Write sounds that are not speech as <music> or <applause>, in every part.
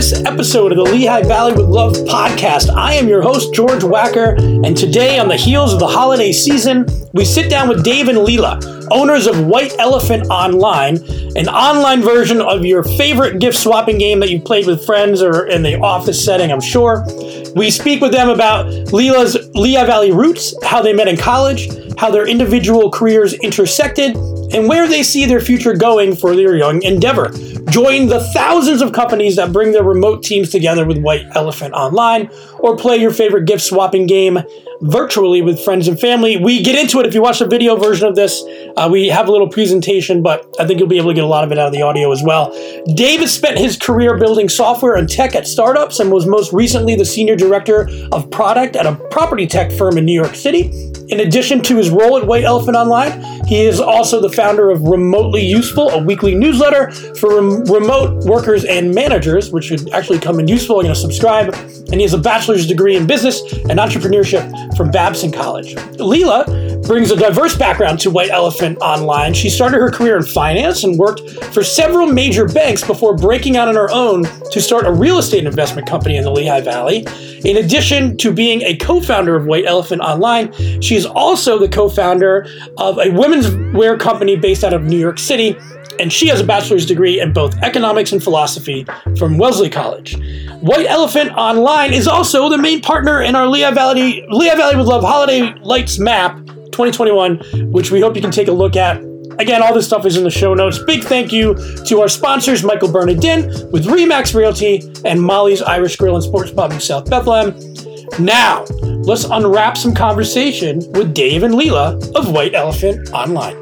this episode of the Lehigh Valley with Love podcast. I am your host, George Wacker, and today, on the heels of the holiday season, we sit down with Dave and Leela, owners of White Elephant Online, an online version of your favorite gift swapping game that you played with friends or in the office setting, I'm sure. We speak with them about Leela's Lehigh Valley roots, how they met in college, how their individual careers intersected, and where they see their future going for their young endeavor. Join the thousands of companies that bring their remote teams together with White Elephant Online, or play your favorite gift swapping game virtually with friends and family. We get into it if you watch the video version of this. Uh, we have a little presentation, but I think you'll be able to get a lot of it out of the audio as well. David spent his career building software and tech at startups and was most recently the senior director of product at a property tech firm in New York City. In addition to his role at White Elephant Online, he is also the founder of Remotely Useful, a weekly newsletter for rem- remote workers and managers, which should actually come in useful. I'm going to subscribe. And he has a bachelor's degree in business and entrepreneurship from Babson College. Leela brings a diverse background to White Elephant Online. She started her career in finance and worked for several major banks before breaking out on her own to start a real estate investment company in the Lehigh Valley. In addition to being a co founder of White Elephant Online, she is also the co founder of a women's wear company based out of New York City. And she has a bachelor's degree in both economics and philosophy from Wellesley College. White Elephant Online is also the main partner in our Lehigh Valley, Lehigh Valley with Love Holiday Lights Map 2021, which we hope you can take a look at Again, all this stuff is in the show notes. Big thank you to our sponsors, Michael Bernardin with Remax Realty and Molly's Irish Grill and Sports Pub in South Bethlehem. Now, let's unwrap some conversation with Dave and Leela of White Elephant Online.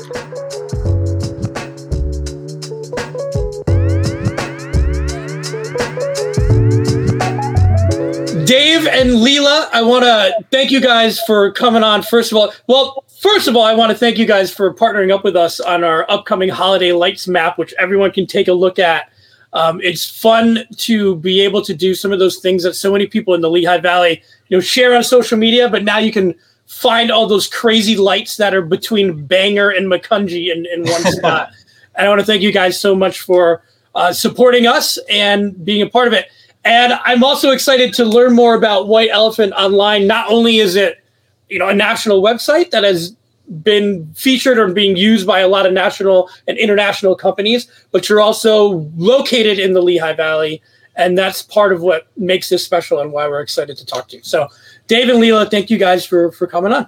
Dave and Leela, I want to thank you guys for coming on. First of all, well, first of all, I want to thank you guys for partnering up with us on our upcoming holiday lights map, which everyone can take a look at. Um, it's fun to be able to do some of those things that so many people in the Lehigh Valley, you know, share on social media. But now you can find all those crazy lights that are between Bangor and Macungie in, in one <laughs> spot. and I want to thank you guys so much for uh, supporting us and being a part of it. And I'm also excited to learn more about White Elephant Online. Not only is it, you know, a national website that has been featured or being used by a lot of national and international companies, but you're also located in the Lehigh Valley. And that's part of what makes this special and why we're excited to talk to you. So, Dave and Leela, thank you guys for, for coming on.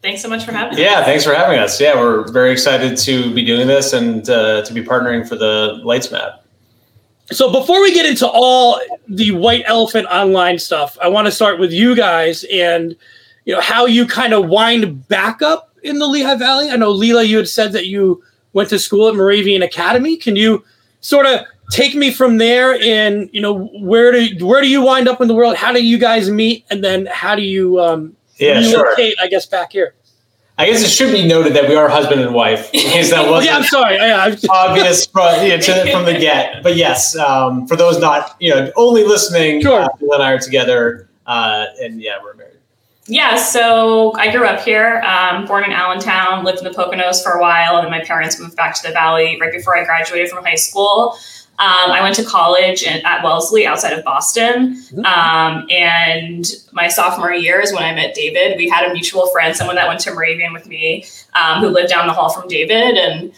Thanks so much for having us. Yeah, thanks for having us. Yeah, we're very excited to be doing this and uh, to be partnering for the Lights Map. So before we get into all the white elephant online stuff, I want to start with you guys and you know how you kind of wind back up in the Lehigh Valley. I know Leela, you had said that you went to school at Moravian Academy. Can you sort of take me from there and you know where do where do you wind up in the world? How do you guys meet, and then how do you um, yeah, relocate? Sure. I guess back here. I guess it should be noted that we are husband and wife. In case that <laughs> wasn't yeah, I'm sorry. Yeah, obvious from, you know, from the get. But yes, um, for those not you know only listening, sure. uh, Bill and I are together, uh, and yeah, we're married. Yeah, so I grew up here, um, born in Allentown, lived in the Poconos for a while, and then my parents moved back to the Valley right before I graduated from high school. Um, I went to college in, at Wellesley outside of Boston. Um, and my sophomore year is when I met David. We had a mutual friend, someone that went to Moravian with me, um, who lived down the hall from David. And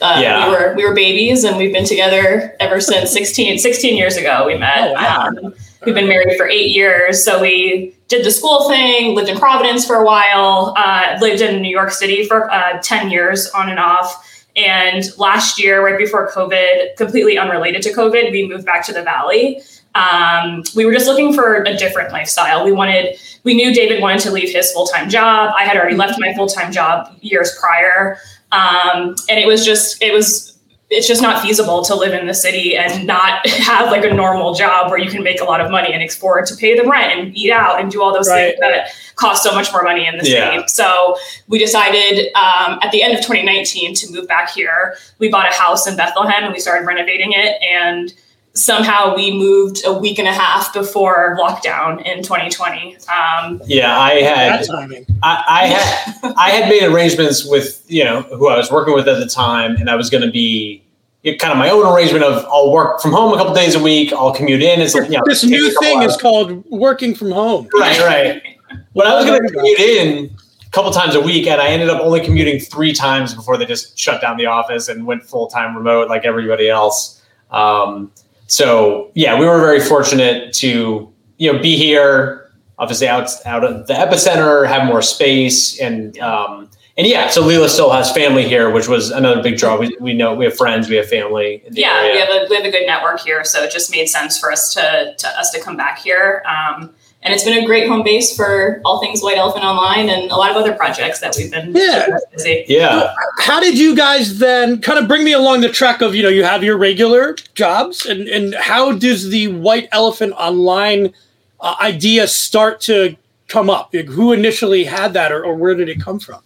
uh, Yeah. we were we were babies, and we've been together ever since 16, 16 years ago. We met. Oh, wow. Um, we've been married for eight years, so we did the school thing. Lived in Providence for a while. Uh, lived in New York City for uh, ten years, on and off. And last year, right before COVID, completely unrelated to COVID, we moved back to the Valley. Um, we were just looking for a different lifestyle. We wanted, we knew David wanted to leave his full time job. I had already left my full time job years prior. Um, and it was just, it was, it's just not feasible to live in the city and not <laughs> have like a normal job where you can make a lot of money and afford to pay the rent and eat out and do all those Right. things that cost so much more money in the Yeah. city. So we decided um, at the end of 2019 to move back here. We bought a house in Bethlehem and we started renovating it. And somehow we moved a week and a half before lockdown in 2020. Um, Yeah, I had I, I had I had made arrangements with you know who I was working with at the time, and I was going to be kind of my own arrangement of I'll work from home a couple days a week. I'll commute in. It's like, you know, this new thing is called working from home. Right, right. When I was going to commute in a couple times a week, and I ended up only commuting three times before they just shut down the office and went full time remote like everybody else. Um, so yeah, we were very fortunate to you know be here, obviously out out of the epicenter, have more space, and um, and yeah, so Leela still has family here, which was another big draw. We, we know we have friends, we have family. yeah, area. we have a we have a good network here, so it just made sense for us to to us to come back here. Um, and it's been a great home base for all things White Elephant Online and a lot of other projects that we've been yeah busy. Yeah. How did you guys then kind of bring me along the track of you know you have your regular jobs and and how does the White Elephant Online uh, idea start to come up? Like, who initially had that, or, or where did it come from?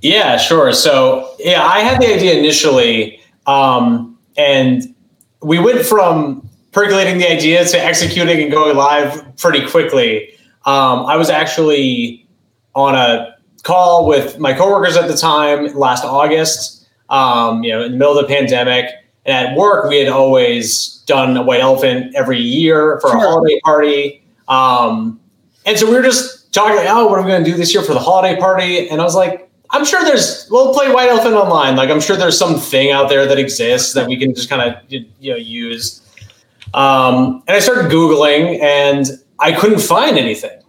Yeah, sure. So yeah, I had the idea initially, um, and we went from percolating the idea to executing and going live pretty quickly. Um, I was actually on a call with my coworkers at the time last August. Um, you know, in the middle of the pandemic, and at work we had always done a white elephant every year for a holiday party. Um, and so we were just talking, like, oh, what are we going to do this year for the holiday party? And I was like, I'm sure there's we'll play White Elephant online. Like I'm sure there's some thing out there that exists that we can just kind of you know use. Um, and I started Googling and I couldn't find anything.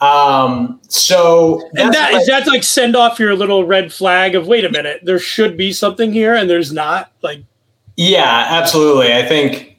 Um, so and that is that like send off your little red flag of wait a minute, there should be something here and there's not like yeah, absolutely. I think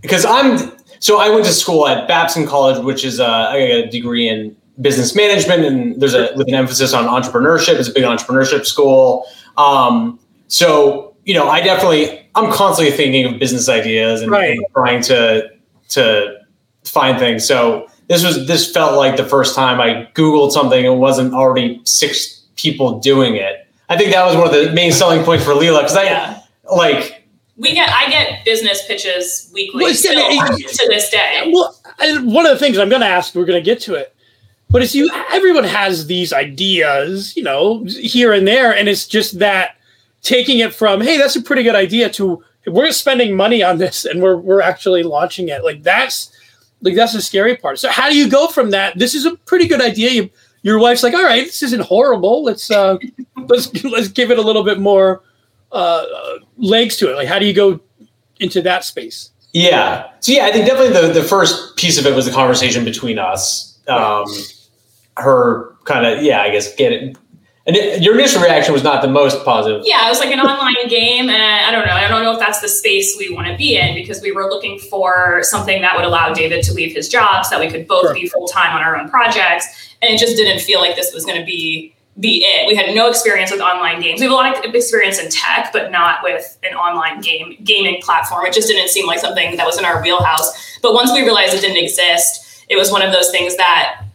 because I'm so I went to school at Babson College, which is a, I got a degree in business management, and there's a with an emphasis on entrepreneurship. It's a big entrepreneurship school. Um, so you know, I definitely I'm constantly thinking of business ideas and, right. and trying to to find things. So this was this felt like the first time I Googled something and wasn't already six people doing it. I think that was one of the main selling points for Leela because I yeah. like we get I get business pitches weekly well, still, to this day. Well, one of the things I'm going to ask, we're going to get to it, but it's you. Everyone has these ideas, you know, here and there, and it's just that taking it from hey, that's a pretty good idea to we're spending money on this and we're we're actually launching it. Like that's like that's the scary part. So how do you go from that? This is a pretty good idea. You, your wife's like, all right, this isn't horrible. Let's uh, <laughs> let's let's give it a little bit more uh, legs to it. Like how do you go into that space? Yeah. So yeah, I think definitely the the first piece of it was the conversation between us. Um, her kind of yeah, I guess get it. And it, your initial reaction was not the most positive. Yeah, it was like an online game, and I don't know. I don't know if that's the space we want to be in because we were looking for something that would allow David to leave his job so that we could both sure. be full time on our own projects, and it just didn't feel like this was going to be be it. We had no experience with online games. We have a lot of experience in tech, but not with an online game gaming platform. It just didn't seem like something that was in our wheelhouse. But once we realized it didn't exist, it was one of those things that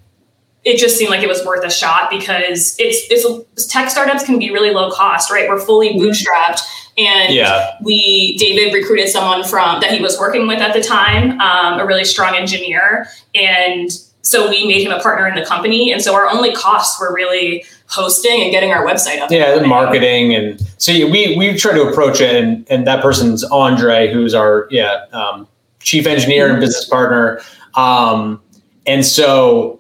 it just seemed like it was worth a shot because it's it's tech startups can be really low cost, right? We're fully mm-hmm. bootstrapped. And yeah. we, David recruited someone from that he was working with at the time, um, a really strong engineer, and so we made him a partner in the company. And so our only costs were really hosting and getting our website up. Yeah, the marketing and so we we try to approach it, and and that person's Andre, who's our yeah um, chief engineer and business partner. Um, and so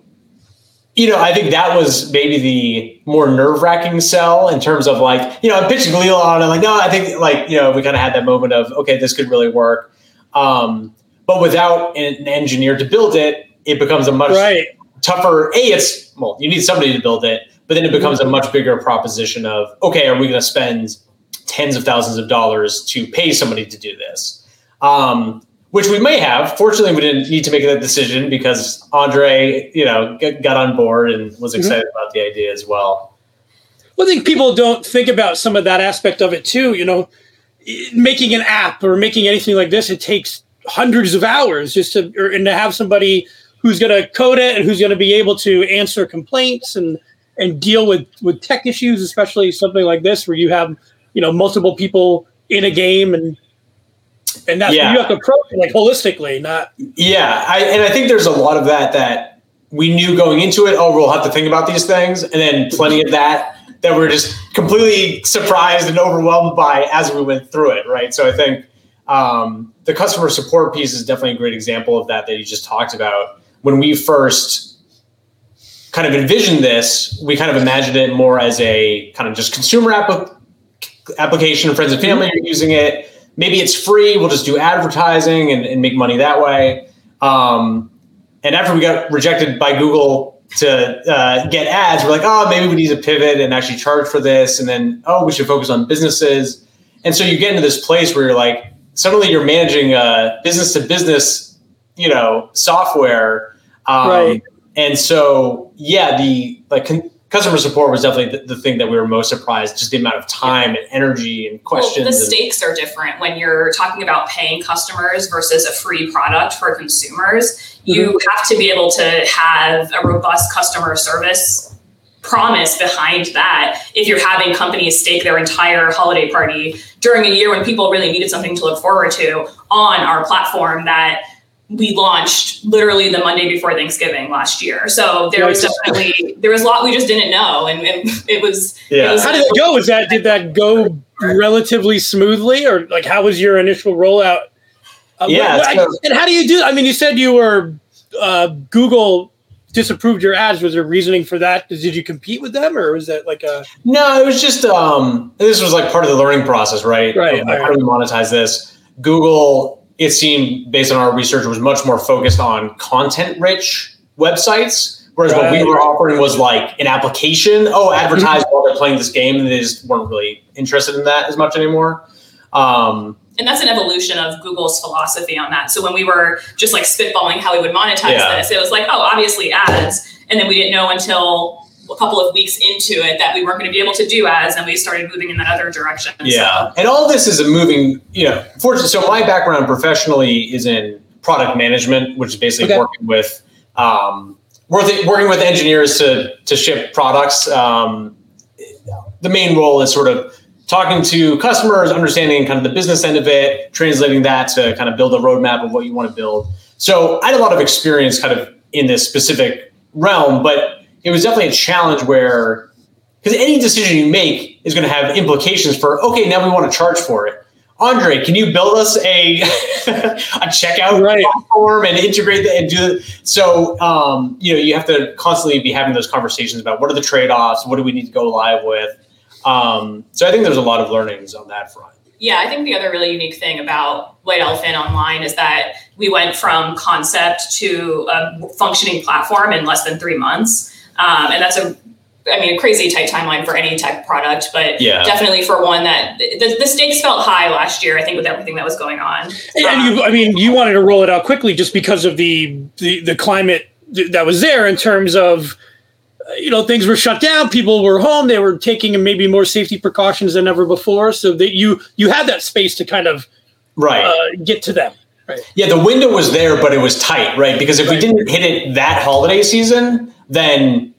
you know, I think that was maybe the more nerve wracking sell in terms of like, you know, I'm pitching Leela on and like, no, I think like, you know, we kind of had that moment of, okay, this could really work. Um, but without an engineer to build it, it becomes a much right. tougher. A, it's well, you need somebody to build it, but then it becomes a much bigger proposition of okay, are we going to spend tens of thousands of dollars to pay somebody to do this? Um, which we may have. Fortunately, we didn't need to make that decision because Andre, you know, got on board and was mm-hmm. excited mm-hmm. about the idea as well. Well, I think people don't think about some of that aspect of it too. You know, making an app or making anything like this, it takes hundreds of hours just to, or, and to have somebody who's going to code it and who's going to be able to answer complaints and and deal with with tech issues, especially something like this where you have you know multiple people in a game and and that's yeah. you have to approach it like holistically, not yeah. I, and I think there's a lot of that that we knew going into it. Oh, we'll have to think about these things, and then plenty of that that we're just completely surprised and overwhelmed by as we went through it. Right. So I think um, the customer support piece is definitely a great example of that that you just talked about. When we first kind of envisioned this, we kind of imagined it more as a kind of just consumer app- application. Friends and family are using it. Maybe it's free. We'll just do advertising and, and make money that way. Um, and after we got rejected by Google to uh, get ads, we're like, oh, maybe we need to pivot and actually charge for this. And then, oh, we should focus on businesses. And so you get into this place where you're like, suddenly you're managing a business to business, you know, software. Um, Right. And so, yeah, the like con- customer support was definitely the, the thing that we were most surprised, just the amount of time and energy and questions. Well, the and- stakes are different when you're talking about paying customers versus a free product for consumers. You mm-hmm. have to be able to have a robust customer service promise behind that if you're having companies stake their entire holiday party during a year when people really needed something to look forward to on our platform that we launched literally the Monday before Thanksgiving last year. So there was definitely there was a lot we just didn't know, and, and it was Yeah. It was How did that go? Was that did that go relatively smoothly, or like how was your initial rollout? Uh, Yeah, what- what- so- and how do you do? I mean, you said you were uh, Google disapproved your ads. Was there reasoning for that? Did you compete with them, or was that like a No, it was just um, this was like part of the learning process, right? Right, like, right. How do we monetize this? Google, it seemed based on our research, was much more focused on content-rich websites, whereas what we were offering was like an application. Oh, advertise while they're playing this game, and they just weren't really interested in that as much anymore. Um, and that's an evolution of Google's philosophy on that. So when we were just like spitballing how we would monetize Yeah. this, it was like, oh, obviously ads, and then we didn't know until a couple of weeks into it that we weren't going to be able to do as, and we started moving in that other direction. Yeah, and all this is a moving. You know, fortunately, so my background professionally is in product management, which is basically Okay. working with um, working working with engineers to to ship products. Um, the main role is sort of talking to customers, understanding kind of the business end of it, translating that to kind of build a roadmap of what you want to build. So I had a lot of experience kind of in this specific realm, but it was definitely a challenge where because any decision you make is going to have implications for okay now we want to charge for it andre can you build us a <laughs> a checkout Right. platform and integrate that and do it so um, you know you have to constantly be having those conversations about what are the trade-offs what do we need to go live with um, so i think there's a lot of learnings on that front Yeah, I think the other really unique thing about White Elephant Online is that we went from concept to a functioning platform in less than three months. Um, and that's a, I mean, a crazy tight timeline for any tech product, but Yeah. definitely for one that the, the stakes felt high last year, I think, with everything that was going on. And, and you, I mean, you wanted to roll it out quickly just because of the the, the climate th- that was there in terms of, uh, you know, things were shut down. People were home. They were taking maybe more safety precautions than ever before. So that you you had that space to kind of right uh, get to them. Right. Yeah, the window was there, but it was tight, right? Because if we didn't hit it that holiday season, then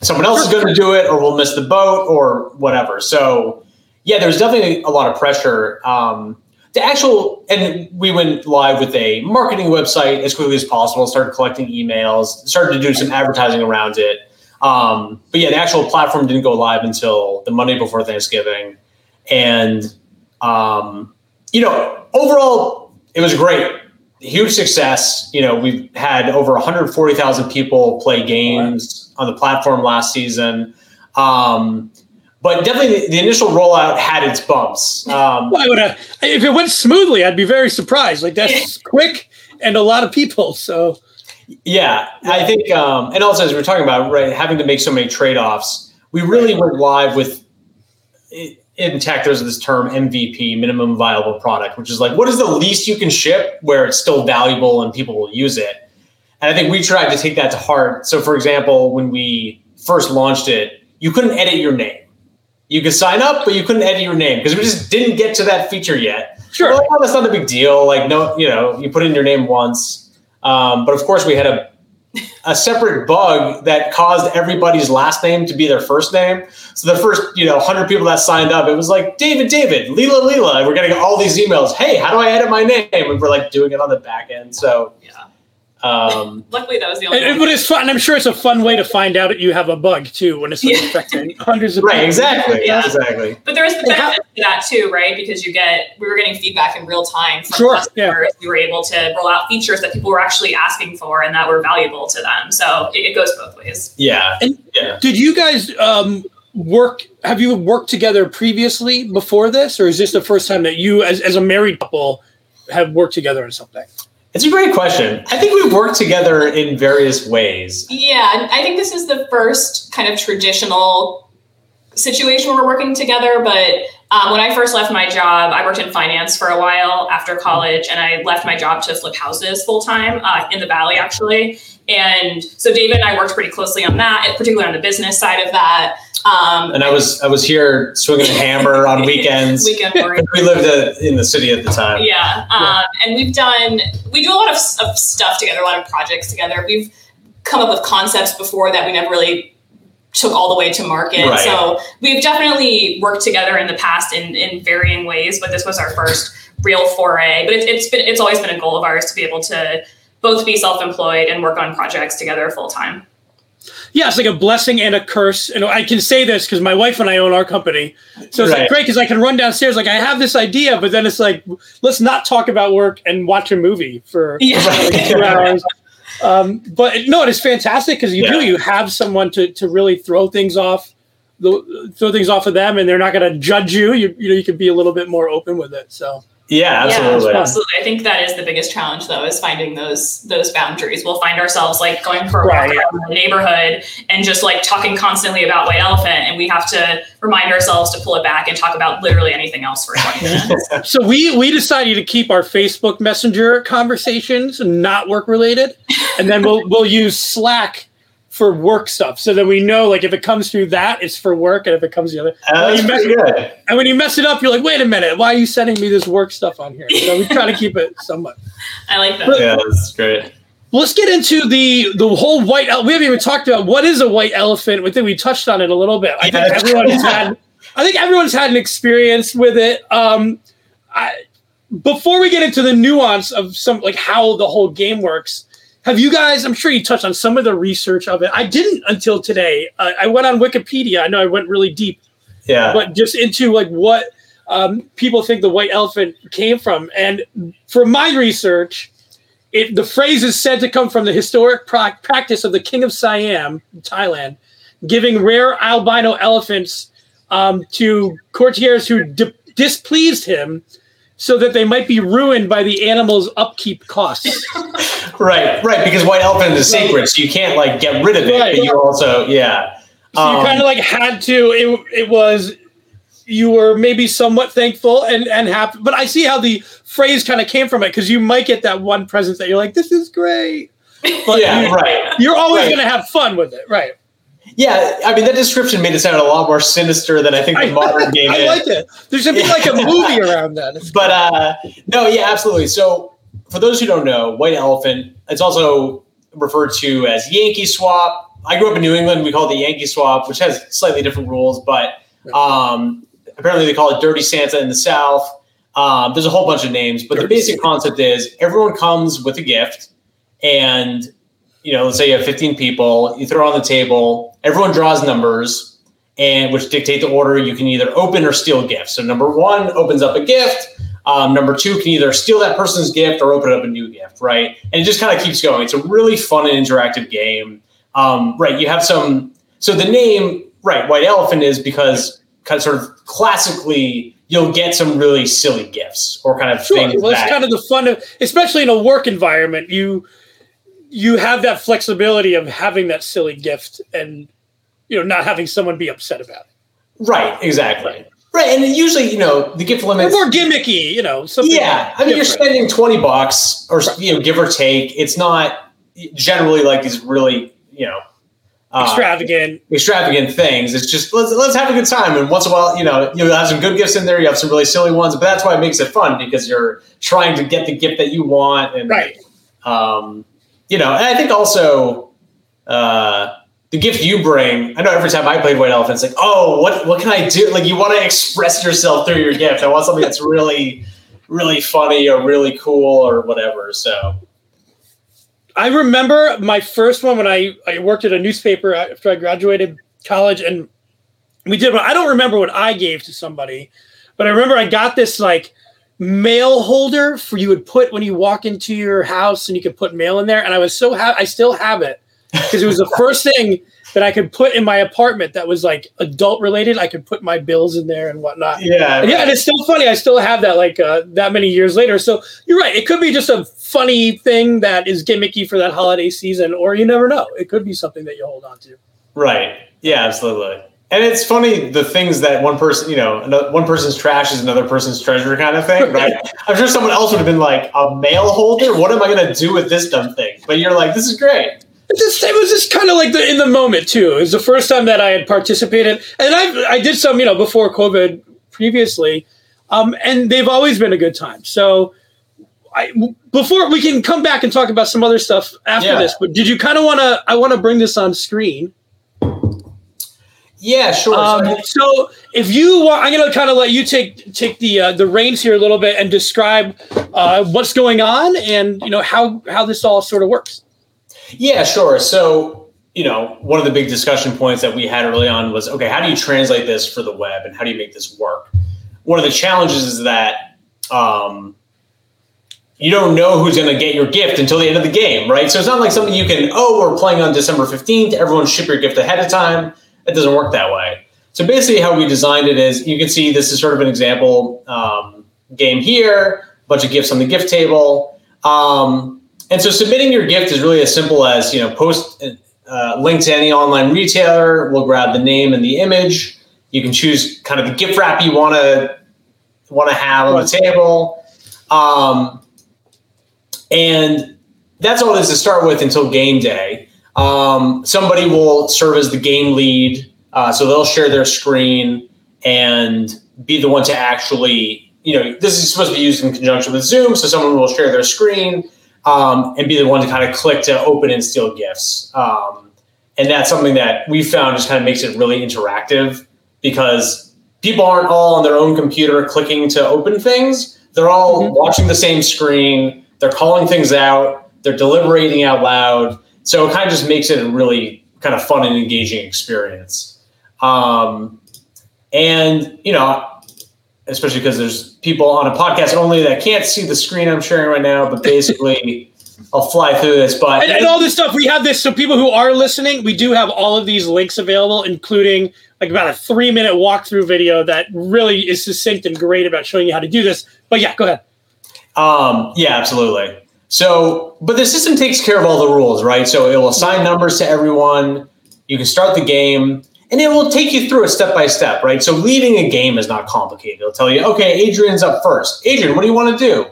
someone else is going to do it, or we'll miss the boat, or whatever. So, yeah, there's definitely a lot of pressure. Um, the actual, and we went live with a marketing website as quickly as possible, started collecting emails, started to do some advertising around it. Um, but yeah, the actual platform didn't go live until the Monday before Thanksgiving. And, um, you know, overall, it was great. Huge success. You know, we've had over 140,000 people play games on the platform last season. Um, but definitely the, initial rollout had its bumps. Um, would have, if it went smoothly, I'd be very surprised. Like that's <laughs> quick and a lot of people. So Yeah, I think, um, and also as we are talking about, right, having to make so many trade offs, we really went live with in tech. There's this term MVP, minimum viable product, which is like what is the least you can ship where it's still valuable and people will use it. And I think we tried to take that to heart. So, for example, when we first launched it, you couldn't edit your name. You could sign up, but you couldn't edit your name because we just didn't get to that feature yet. Sure. Oh, that's not a big deal. Like, no, you know, you put in your name once. Um, but of course, we had a a separate bug that caused everybody's last name to be their first name. So the first, you know, hundred people that signed up, it was like David, David, Leela, Leela. We're getting all these emails. Hey, how do I edit my name? And we're like doing it on the back end. So Yeah. Um, <laughs> Luckily, that was the only. And- but it's fun. I'm sure it's a fun way to find out that you have a bug too when it's like Yeah. affecting <laughs> hundreds of right, people. exactly, Yeah. exactly. But there is the And how- benefit to that too, right? Because you get we were getting feedback in real time from Sure, customers. We were able to roll out features that people were actually asking for and that were valuable to them. So it, it goes both ways. Yeah, And- yeah. Did you guys um, work? Have you worked together previously before this, or is this the first time that you, as, as a married couple, have worked together on something? It's a great question. I think we've worked together in various ways. Yeah, I think this is the first kind of traditional situation where we're working together. But um, when I first left my job, I worked in finance for a while after college, and I left my job to flip houses full time uh, in the Valley, actually. And so David and I worked pretty closely on that, particularly on the business side of that. Um, And I was I was here swinging a hammer on <laughs> weekends. weekend <laughs> we lived in the city at the time. Yeah, um, and we've done we do a lot of, of stuff together, a lot of projects together. We've come up with concepts before that we never really took all the way to market. Right. So we've definitely worked together in the past in in varying ways, but this was our first real foray. But it, it's been it's always been a goal of ours to be able to both be self-employed and work on projects together full time. Yeah, it's like a blessing and a curse. And I can say this because my wife and I own our company. So it's like great because I can run downstairs, like I have this idea, but then it's like, let's not talk about work and watch a movie for <laughs> Yeah. like two hours. Um, but no, it is fantastic because you do, you have someone to, to really throw things off, the, throw things off of them and they're not going to judge you. You, you know, you can be a little bit more open with it. So Yeah, Yeah, absolutely. absolutely. I think that is the biggest challenge, though, is finding those those boundaries. We'll find ourselves like going for a walk Right. around the neighborhood and just like talking constantly about white elephant, and we have to remind ourselves to pull it back and talk about literally anything else for twenty <laughs> minutes. So we we decided to keep our Facebook Messenger conversations not work related, and then we'll we'll use Slack for work stuff. So that we know, like, if it comes through that, it's for work, and if it comes the other, Uh, that's you mess- pretty good. and when you mess it up, you're like, wait a minute, why are you sending me this work stuff on here? So we try to keep it somewhat. <laughs> I like that. Yeah, that's great. Let's get into the the whole white. ele- We haven't even talked about what is a white elephant. I think we touched on it a little bit. I think Yeah. everyone has had. <laughs> I think everyone's had an experience with it. Um, I, before we get into the nuance of some like how the whole game works, have you guys? I'm sure you touched on some of the research of it. I didn't until today. Uh, I went on Wikipedia. I know I went really deep Yeah. but just into like what um, people think the white elephant came from. And from my research, it, the phrase is said to come from the historic pra- practice of the king of Siam, Thailand, giving rare albino elephants um, to courtiers who di- displeased him so that they might be ruined by the animal's upkeep costs. Right, right, because white elephant is sacred, so you can't like get rid of it, Right. but you also, yeah. So you Um, kind of like had to. It, it was you were maybe somewhat thankful and and happy, but I see how the phrase kind of came from it because you might get that one present that you're like, this is great, <laughs> but yeah, you, right. you're always Right. going to have fun with it, right? Yeah, I mean that description made it sound a lot more sinister than I think the modern <laughs> game is. I is. like it. There should be like a movie around that. It's- <laughs> but uh, no, yeah, absolutely. So for those who don't know, white elephant, it's also referred to as Yankee swap. I grew up in New England. We call it the Yankee swap, which has slightly different rules, but um, apparently they call it Dirty Santa in the South. Um, there's a whole bunch of names, but the basic concept is everyone comes with a gift, and you know, let's say you have 15 people, you throw it on the table, everyone draws numbers, and which dictate the order. You can either open or steal gifts. So number one opens up a gift. Um, number two can either steal that person's gift or open up a new gift, right? And it just kind of keeps going. It's a really fun and interactive game. Um, right, you have some. So the name, right, White Elephant is because kind of sort of classically you'll get some really silly gifts or kind of Sure. things Well, that kind of the fun of, especially in a work environment. You you have that flexibility of having that silly gift and you know not having someone be upset about it. right, exactly. Right, and usually, you know, the gift Or limits more gimmicky, you know. Something Yeah, I mean, you're spending twenty bucks, or you know, give or take. It's not generally like these really, you know, uh, extravagant. extravagant things. It's just let's let's have a good time, and once in a while, you know, you'll have some good gifts in there. You have some really silly ones, but that's why it makes it fun because you're trying to get the gift that you want, and Right. um, you know, and I think also. Uh, the gift you bring, I know every time I played White Elephant, it's like, oh, what what can I do? Like you want to express yourself through your gift. I want something that's really, really funny or really cool or whatever. So I remember my first one when I, I worked at a newspaper after I graduated college, and we did. I don't remember what I gave to somebody, but I remember I got this like mail holder for you would put when you walk into your house, and you could put mail in there. And I was so ha- I still have it because it was the first thing that I could put in my apartment that was like adult related. I could put my bills in there and whatnot. Yeah, yeah, and it's still funny. I still have that like uh, that many years later. So you're right. It could be just a funny thing that is gimmicky for that holiday season, or you never know. It could be something that you hold on to. Right. Yeah, absolutely. And it's funny the things that one person, you know, one person's trash is another person's treasure kind of thing, right? <laughs> I'm sure someone else would have been like, a mail holder? What am I going to do with this dumb thing? But you're like, this is great. It, it was just kind of like the in the moment too. It was the first time that I had participated, and I I did some you know before COVID previously, um, and they've always been a good time. So I, before we can come back and talk about some other stuff after yeah. this, but did you kind of want to? I want to bring this on screen. Yeah, sure. Um, so if you want, I'm going to kind of let you take take the uh, the reins here a little bit and describe uh, what's going on and you know how how this all sort of works. Yeah, sure. So, you know, one of the big discussion points that we had early on was okay, how do you translate this for the web and how do you make this work? One of the challenges is that um, you don't know who's going to get your gift until the end of the game, right? So it's not like something you can, oh, we're playing on December 15th, everyone ship your gift ahead of time. It doesn't work that way. So basically, how we designed it is you can see this is sort of an example um, game here, bunch of gifts on the gift table. Um, and so submitting your gift is really as simple as, you know, post a uh, link to any online retailer. We'll grab the name and the image. You can choose kind of the gift wrap you want to want to have on the table. Um, and that's all this to start with until game day. Um, somebody will serve as the game lead. Uh, so they'll share their screen and be the one to actually, you know, this is supposed to be used in conjunction with Zoom. So someone will share their screen um, and be the one to kind of click to open and steal gifts. Um, and that's something that we found just kind of makes it really interactive because people aren't all on their own computer clicking to open things. They're all mm-hmm. watching the same screen. They're calling things out. They're deliberating out loud. So it kind of just makes it a really kind of fun and engaging experience. Um, and you know, especially because there's people on a podcast only that can't see the screen I'm sharing right now, but basically. <laughs> I'll fly through this, but and, and, all this stuff we have this. So people who are listening, we do have all of these links available, including like about a three minute walkthrough video that really is succinct and great about showing you how to do this. But yeah, go ahead. Um, yeah, absolutely. So, but the system takes care of all the rules, right? So it will assign numbers to everyone. You can start the game and it will take you through it step by step, right? So leading a game is not complicated. It'll tell you, okay, Adrian's up first. Adrian, what do you want to do?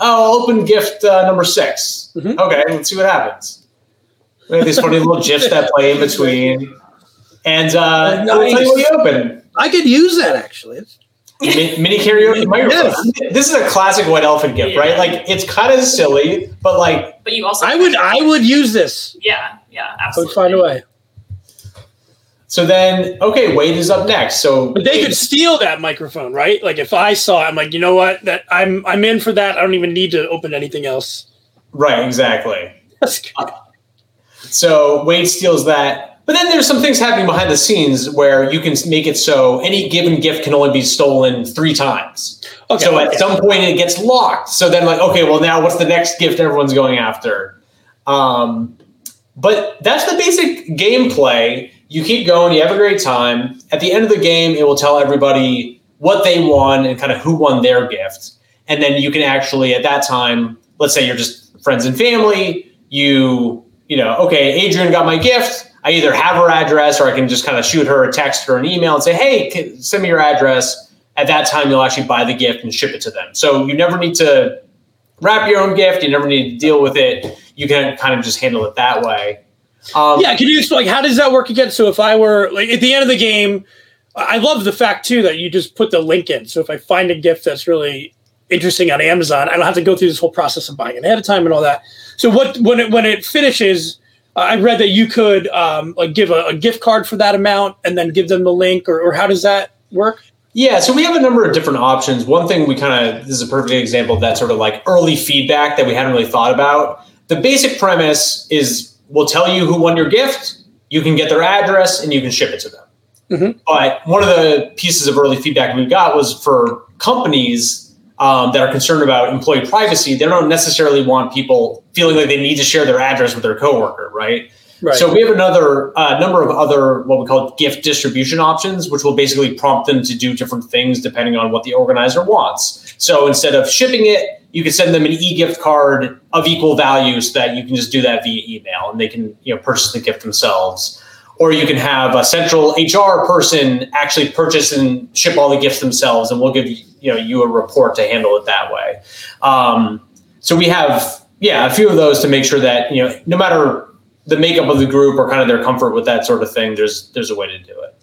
Oh, open gift uh, number 6 mm-hmm. Okay, let's see what happens. We have these funny little gifs that play in between, and uh, nice. I'll tell you what you open. I could use that actually. Mini, mini karaoke <laughs> microphone. Yes. This is a classic white elephant gift, yeah. right? Like it's kind of silly, but like. But you also. I would. I would use this. Yeah. Yeah. Absolutely. I would find a way. So then, okay, Wade is up next. So, but they could steal that microphone, right? Like if I saw, it, I'm like, you know what? That I'm I'm in for that. I don't even need to open anything else. Right. Exactly. <laughs> Uh, so Wade steals that, but then there's some things happening behind the scenes where you can make it so any given gift can only be stolen three times. Okay. So at some point it gets locked. So then, like, okay, well now what's the next gift everyone's going after? Um, but that's the basic gameplay you keep going, you have a great time. At the end of the game, it will tell everybody what they won and kind of who won their gift. And then you can actually, at that time, let's say you're just friends and family, you, you know, okay, Adrian got my gift. I either have her address or I can just kind of shoot her a text or an email and say, hey, send me your address. At that time, you'll actually buy the gift and ship it to them. So you never need to wrap your own gift. You never need to deal with it. You can kind of just handle it that way. Um, yeah, can you explain like how does that work again? So if I were like at the end of the game, I love the fact too that you just put the link in. So if I find a gift that's really interesting on Amazon, I don't have to go through this whole process of buying it ahead of time and all that. So what when it when it finishes, I read that you could um, like give a, a, gift card for that amount and then give them the link, or, or how does that work? Yeah, so we have a number of different options. One thing we kind of this is a perfect example of that sort of like early feedback that we hadn't really thought about the basic premise is we'll tell you who won your gift, you can get their address, and you can ship it to them. Mm-hmm. But one of the pieces of early feedback we got was for companies um, that are concerned about employee privacy, they don't necessarily want people feeling like they need to share their address with their coworker, right? Right. So we have another uh, number of other what we call gift distribution options, which will basically prompt them to do different things depending on what the organizer wants. So instead of shipping it, you can send them an e-gift card of equal value so that you can just do that via email and they can you know purchase the gift themselves. Or you can have a central HR person actually purchase and ship all the gifts themselves, and we'll give you know you a report to handle it that way. Um, so we have yeah a few of those to make sure that you know no matter the makeup of the group or kind of their comfort with that sort of thing, there's there's a way to do it.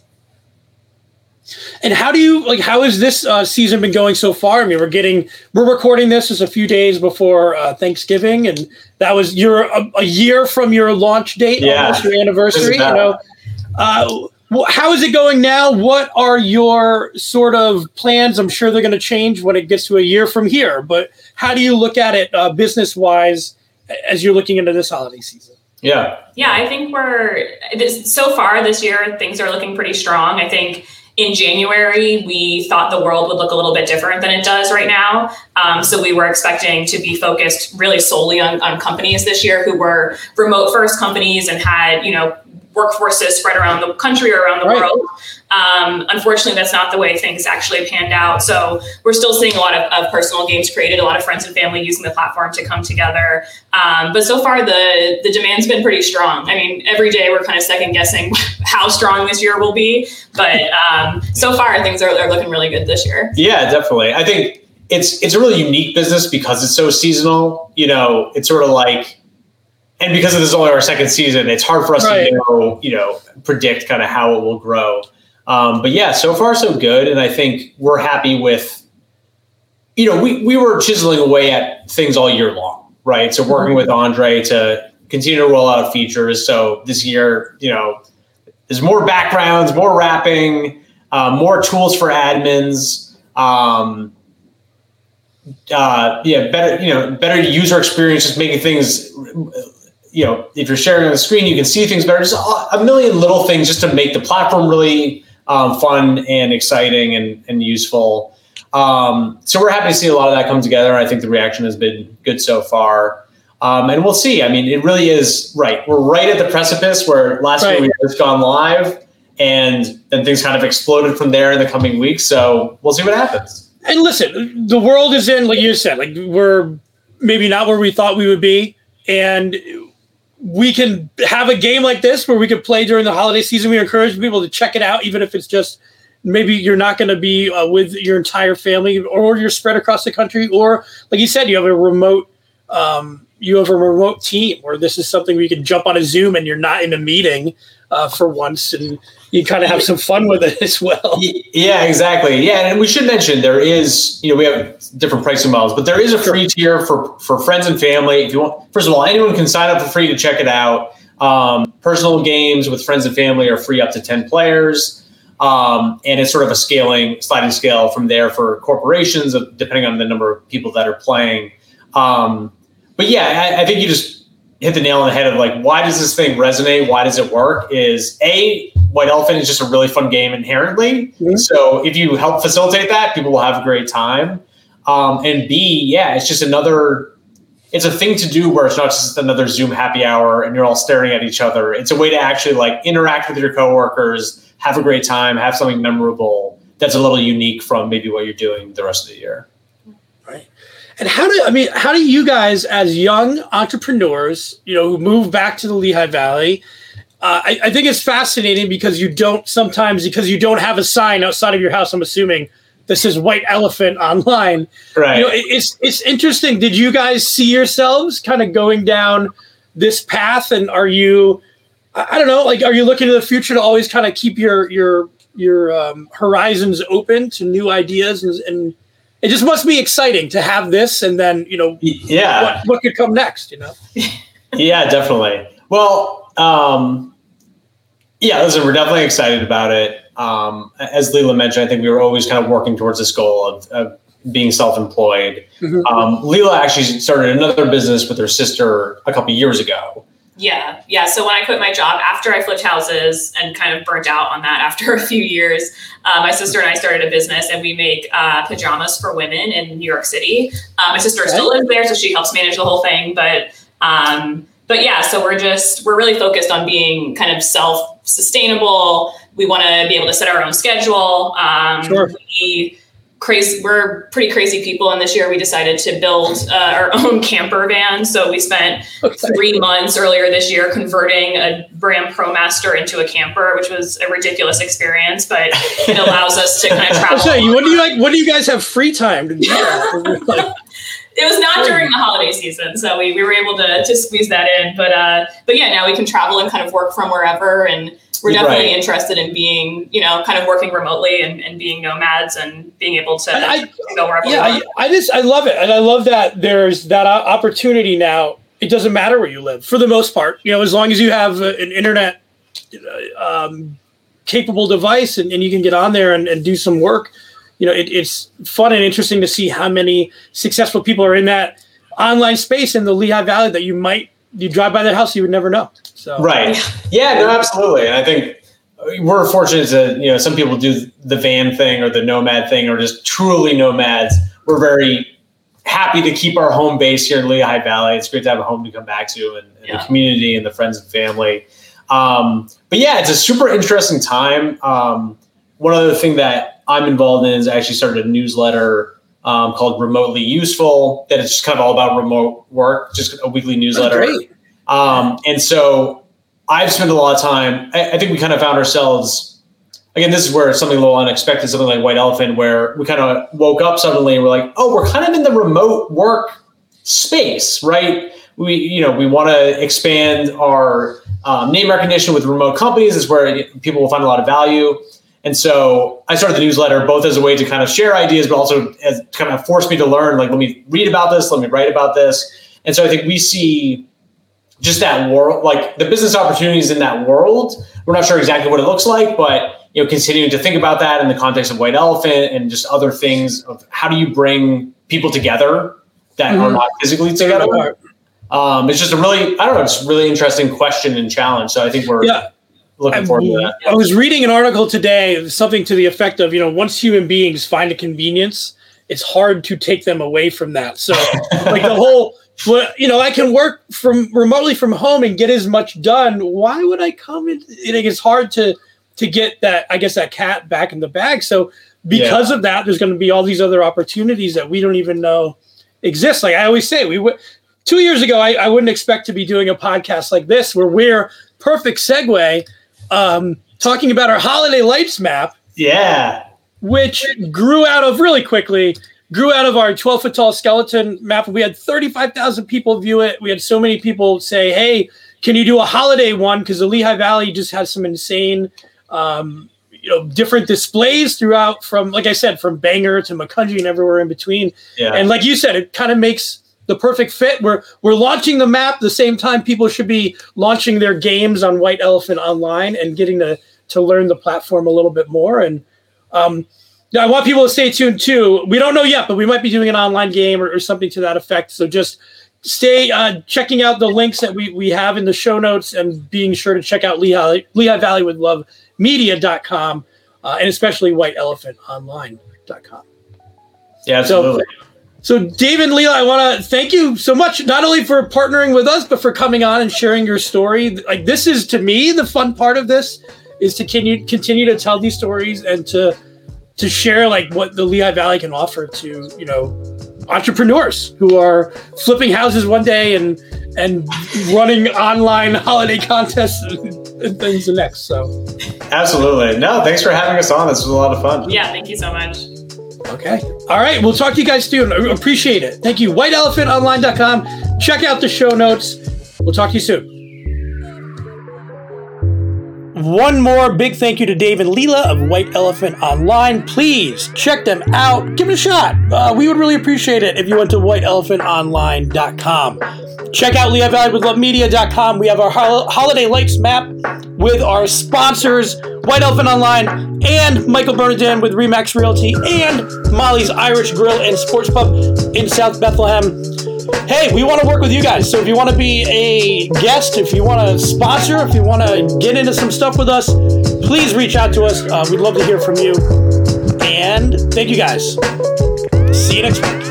And how do you like? How has this uh, season been going so far? I mean, we're getting we're recording this as a few days before uh, Thanksgiving, and that was your a, a, year from your launch date, yeah. almost your anniversary. You know, uh, how is it going now? What are your sort of plans? I'm sure they're going to change when it gets to a year from here. But how do you look at it uh, business wise as you're looking into this holiday season? Yeah. Yeah, I think we're this, so far this year, things are looking pretty strong. I think in January, we thought the world would look a little bit different than it does right now. Um, so we were expecting to be focused really solely on, on companies this year who were remote first companies and had, you know, workforces spread around the country or around the right. world. Um, unfortunately, that's not the way things actually panned out. So we're still seeing a lot of, of, personal games created, a lot of friends and family using the platform to come together. Um, but so far, the the demand's been pretty strong. I mean, every day we're kind of second guessing <laughs> how strong this year will be. But um, so far, things are, are looking really good this year. Yeah, definitely. I think it's it's a really unique business because it's so seasonal. You know, it's sort of like and because this is only our second season, it's hard for us right. to know, you know, predict kind of how it will grow. Um, but yeah, so far so good, and I think we're happy with. You know, we we were chiseling away at things all year long, right? So working with Andre to continue to roll out features. So this year, you know, there's more backgrounds, more wrapping, uh, more tools for admins. Um, uh, yeah, better you know, better user experience, just making things you know, if you're sharing on the screen, you can see things better. Just a million little things just to make the platform really um, fun and exciting and, and useful. Um, so we're happy to see a lot of that come together. I think the reaction has been good so far. Um, and we'll see. I mean, it really is right. We're right at the precipice where last right. year we just gone live, and then things kind of exploded from there in the coming weeks. So we'll see what happens. And listen, the world is in, like you said, like we're maybe not where we thought we would be, and we can have a game like this where we can play during the holiday season. We encourage people to check it out, even if it's just maybe you're not going to be uh, with your entire family, or you're spread across the country, or like you said, you have a remote. Um, you have a remote team where this is something where you can jump on a Zoom and you're not in a meeting uh, for once, and you kind of have some fun with it <laughs> as well. Yeah, exactly. Yeah, and we should mention there is, you know, we have different pricing models, but there is a free tier for for friends and family. If you want, first of all, anyone can sign up for free to check it out. Um, personal games with friends and family are free up to ten players. Um, and it's sort of a scaling, sliding scale from there for corporations, depending on the number of people that are playing. Um, but yeah, I, I think you just hit the nail on the head of like why does this thing resonate? Why does it work? Is a white elephant is just a really fun game inherently. Mm-hmm. so if you help facilitate that people will have a great time. Um, and b yeah it's just another it's a thing to do where it's not just another zoom happy hour and you're all staring at each other. It's a way to actually like interact with your coworkers have a great time have something memorable that's a little unique from maybe what you're doing the rest of the year and how do I mean? How do you guys, as young entrepreneurs, you know, who move back to the Lehigh Valley? Uh, I, I, think it's fascinating because you don't sometimes because you don't have a sign outside of your house. I'm assuming this is White Elephant online. Right. You know, it, it's it's interesting. Did you guys see yourselves kind of going down this path? And are you, I, I don't know, like, are you looking to the future to always kind of keep your your your um, horizons open to new ideas and, and it just must be exciting to have this and then you know yeah what, what could come next you know <laughs> yeah definitely well um yeah listen we're definitely excited about it um as leela mentioned i think we were always kind of working towards this goal of, of being self-employed. Mm-hmm. Um, Leela actually started another business with her sister a couple years ago. Yeah, yeah. So when I quit my job after I flipped houses and kind of burnt out on that <laughs> after a few years, uh, my sister and I started a business and we make uh, pajamas for women in New York City. Uh, my sister okay. still lives there, so she helps manage the whole thing. But um, but yeah, so we're just we're really focused on being kind of self sustainable. We want to be able to set our own schedule. Um, sure. We, crazy we're pretty crazy people and this year we decided to build uh, our own camper van. So we spent three months earlier this year converting a Ram ProMaster into a camper which was a ridiculous experience but it allows us to kind of <laughs> travel say, what do you like what do you guys have free time to do <laughs> it was not during the holiday season, so we, we were able to, to squeeze that in. But uh, but yeah, now we can travel and kind of work from wherever, and we're definitely right. interested in being, you know, kind of working remotely and, and being nomads and being able to, I, go wherever. Yeah, I, I, just I love it, and I love that there's that opportunity now. It doesn't matter where you live for the most part. You know, as long as you have an internet uh, um, capable device and, and, you can get on there and, and do some work. You know, it, it's fun and interesting to see how many successful people are in that online space in the Lehigh Valley that you might you drive by that house you would never know. So right, yeah, no, absolutely. And I think we're fortunate to you know some people do the van thing or the nomad thing or just truly nomads. We're very happy to keep our home base here in Lehigh Valley. It's great to have a home to come back to and, and yeah. the community and the friends and family. Um, but yeah, it's a super interesting time. Um, one other thing that I'm involved in is I actually started a newsletter um, called Remotely Useful that is just kind of all about remote work, just a weekly newsletter. Um, and so I've spent a lot of time. I, I, think we kind of found ourselves. Again, this is where something a little unexpected, something like White Elephant, where we kind of woke up suddenly and we're like, oh, we're kind of in the remote work space, right? We, you know, we want to expand our um, name recognition with remote companies. Is where people will find a lot of value. And so I started the newsletter both as a way to kind of share ideas, but also as kind of force me to learn. Like, let me read about this, let me write about this. And so I think we see just that world, like the business opportunities in that world. We're not sure exactly what it looks like, but you know, continuing to think about that in the context of White Elephant and just other things of how do you bring people together that mm-hmm. are not physically together. Um, it's just a really, I don't know, it's a really interesting question and challenge. So I think we're yeah. Looking forward to that. I was reading an article today, something to the effect of, you know, once human beings find a convenience, it's hard to take them away from that. So <laughs> like the whole you know, I can work from remotely from home and get as much done. Why would I come in? It's hard to to get that, I guess, that cat back in the bag. So because yeah. of that, there's going to be all these other opportunities that we don't even know exist. Like I always say, we w- two years ago, I, I wouldn't expect to be doing a podcast like this, where we're perfect segue, um, talking about our holiday lights map. Yeah, which grew out of really quickly grew out of our 12 foot tall skeleton map. We had 35,000 people view it. We had so many people say, Hey, can you do a holiday one? Because the Lehigh Valley just has some insane, um, you know, different displays throughout from, like I said, from Bangor to Macungie and everywhere in between. Yeah. And like you said, it kind of makes the perfect fit. We're we're launching the map the same time people should be launching their games on White Elephant Online and getting to to learn the platform a little bit more. And um, I want people to stay tuned too. We don't know yet, but we might be doing an online game or, or something to that effect. So just stay uh, checking out the links that we, we have in the show notes and being sure to check out Lehigh, Lehigh Valley with Love media.com uh, and especially white elephant online.com. Yeah, absolutely. So, so David Leela, I want to thank you so much, not only for partnering with us, but for coming on and sharing your story. Like this is to me, the fun part of this is to continue, continue to tell these stories and to, to share like what the Lehigh Valley can offer to you know entrepreneurs who are flipping houses one day and and running online holiday contests and things the next. So absolutely no, thanks for having us on. This was a lot of fun. Yeah, thank you so much. Okay. All right. We'll talk to you guys soon. Appreciate it. Thank you. WhiteElephantOnline.com. Check out the show notes. We'll talk to you soon. One more big thank you to Dave and Leela of White Elephant Online. Please check them out. Give it a shot. Uh, we would really appreciate it if you went to whiteelephantonline.com. Check out Love We have our hol- holiday lights map with our sponsors, White Elephant Online and Michael Bernardin with Remax Realty and Molly's Irish Grill and Sports Pub in South Bethlehem. Hey, we want to work with you guys. So if you want to be a guest, if you want to sponsor, if you want to get into some stuff with us, please reach out to us. Uh, we'd love to hear from you. And thank you guys. See you next week.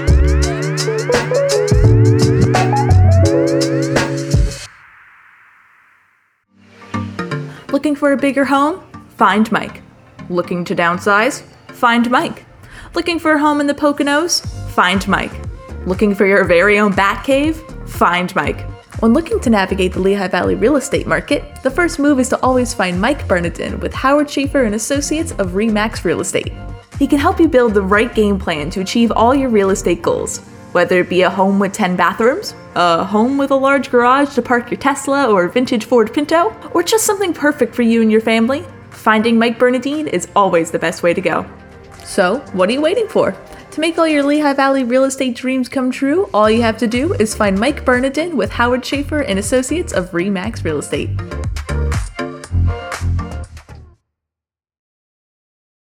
For a bigger home? Find Mike. Looking to downsize? Find Mike. Looking for a home in the Poconos? Find Mike. Looking for your very own bat cave? Find Mike. When looking to navigate the Lehigh Valley real estate market, the first move is to always find Mike Bernardin with Howard Schaefer and Associates of Remax Real Estate. He can help you build the right game plan to achieve all your real estate goals, whether it be a home with 10 bathrooms, a home with a large garage to park your Tesla or vintage Ford Pinto, or just something perfect for you and your family. Finding Mike Bernadine is always the best way to go. So, what are you waiting for? To make all your Lehigh Valley real estate dreams come true, all you have to do is find Mike Bernadine with Howard Schaefer and Associates of Remax Real Estate.